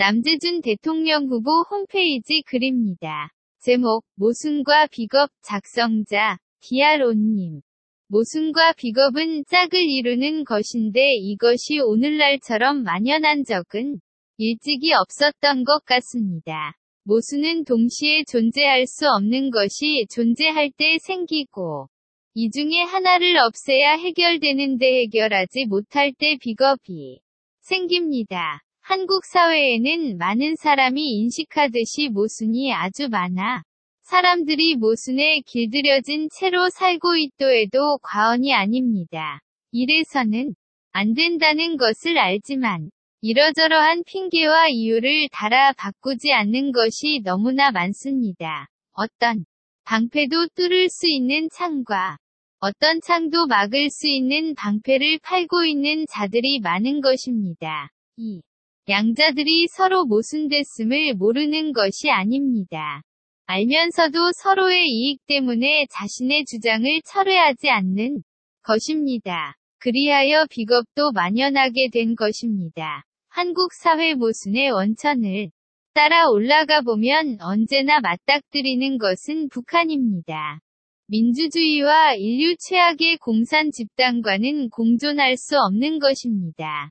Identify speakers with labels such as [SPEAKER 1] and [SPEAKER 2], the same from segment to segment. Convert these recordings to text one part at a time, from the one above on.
[SPEAKER 1] 남재준 대통령 후보 홈페이지 글입니다. 제목, 모순과 비겁, 작성자, 디아로님. 모순과 비겁은 짝을 이루는 것인데 이것이 오늘날처럼 만연한 적은 일찍이 없었던 것 같습니다. 모순은 동시에 존재할 수 없는 것이 존재할 때 생기고, 이 중에 하나를 없애야 해결되는데 해결하지 못할 때 비겁이 생깁니다. 한국 사회에는 많은 사람이 인식하듯이 모순이 아주 많아 사람들이 모순에 길들여진 채로 살고 있도에도 과언이 아닙니다. 이래서는 안 된다는 것을 알지만 이러저러한 핑계와 이유를 달아 바꾸지 않는 것이 너무나 많습니다. 어떤 방패도 뚫을 수 있는 창과 어떤 창도 막을 수 있는 방패를 팔고 있는 자들이 많은 것입니다. 이 양자들이 서로 모순됐음을 모르는 것이 아닙니다. 알면서도 서로의 이익 때문에 자신의 주장을 철회하지 않는 것입니다. 그리하여 비겁도 만연하게 된 것입니다. 한국 사회 모순의 원천을 따라 올라가 보면 언제나 맞닥뜨리는 것은 북한입니다. 민주주의와 인류 최악의 공산 집단과는 공존할 수 없는 것입니다.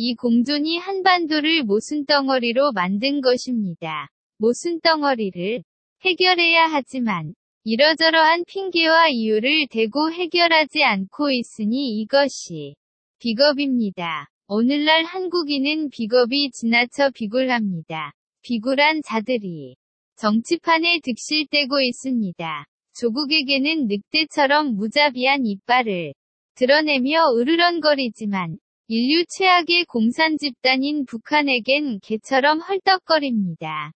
[SPEAKER 1] 이 공존이 한반도를 모순덩어리로 만든 것입니다. 모순덩어리를 해결해야 하지만 이러저러한 핑계와 이유를 대고 해결하지 않고 있으니 이것이 비겁입니다. 오늘날 한국인은 비겁이 지나쳐 비굴합니다. 비굴한 자들이 정치판에 득실되고 있습니다. 조국에게는 늑대처럼 무자비한 이빨을 드러내며 으르렁거리지만 인류 최악의 공산 집단인 북한에겐 개처럼 헐떡거립니다.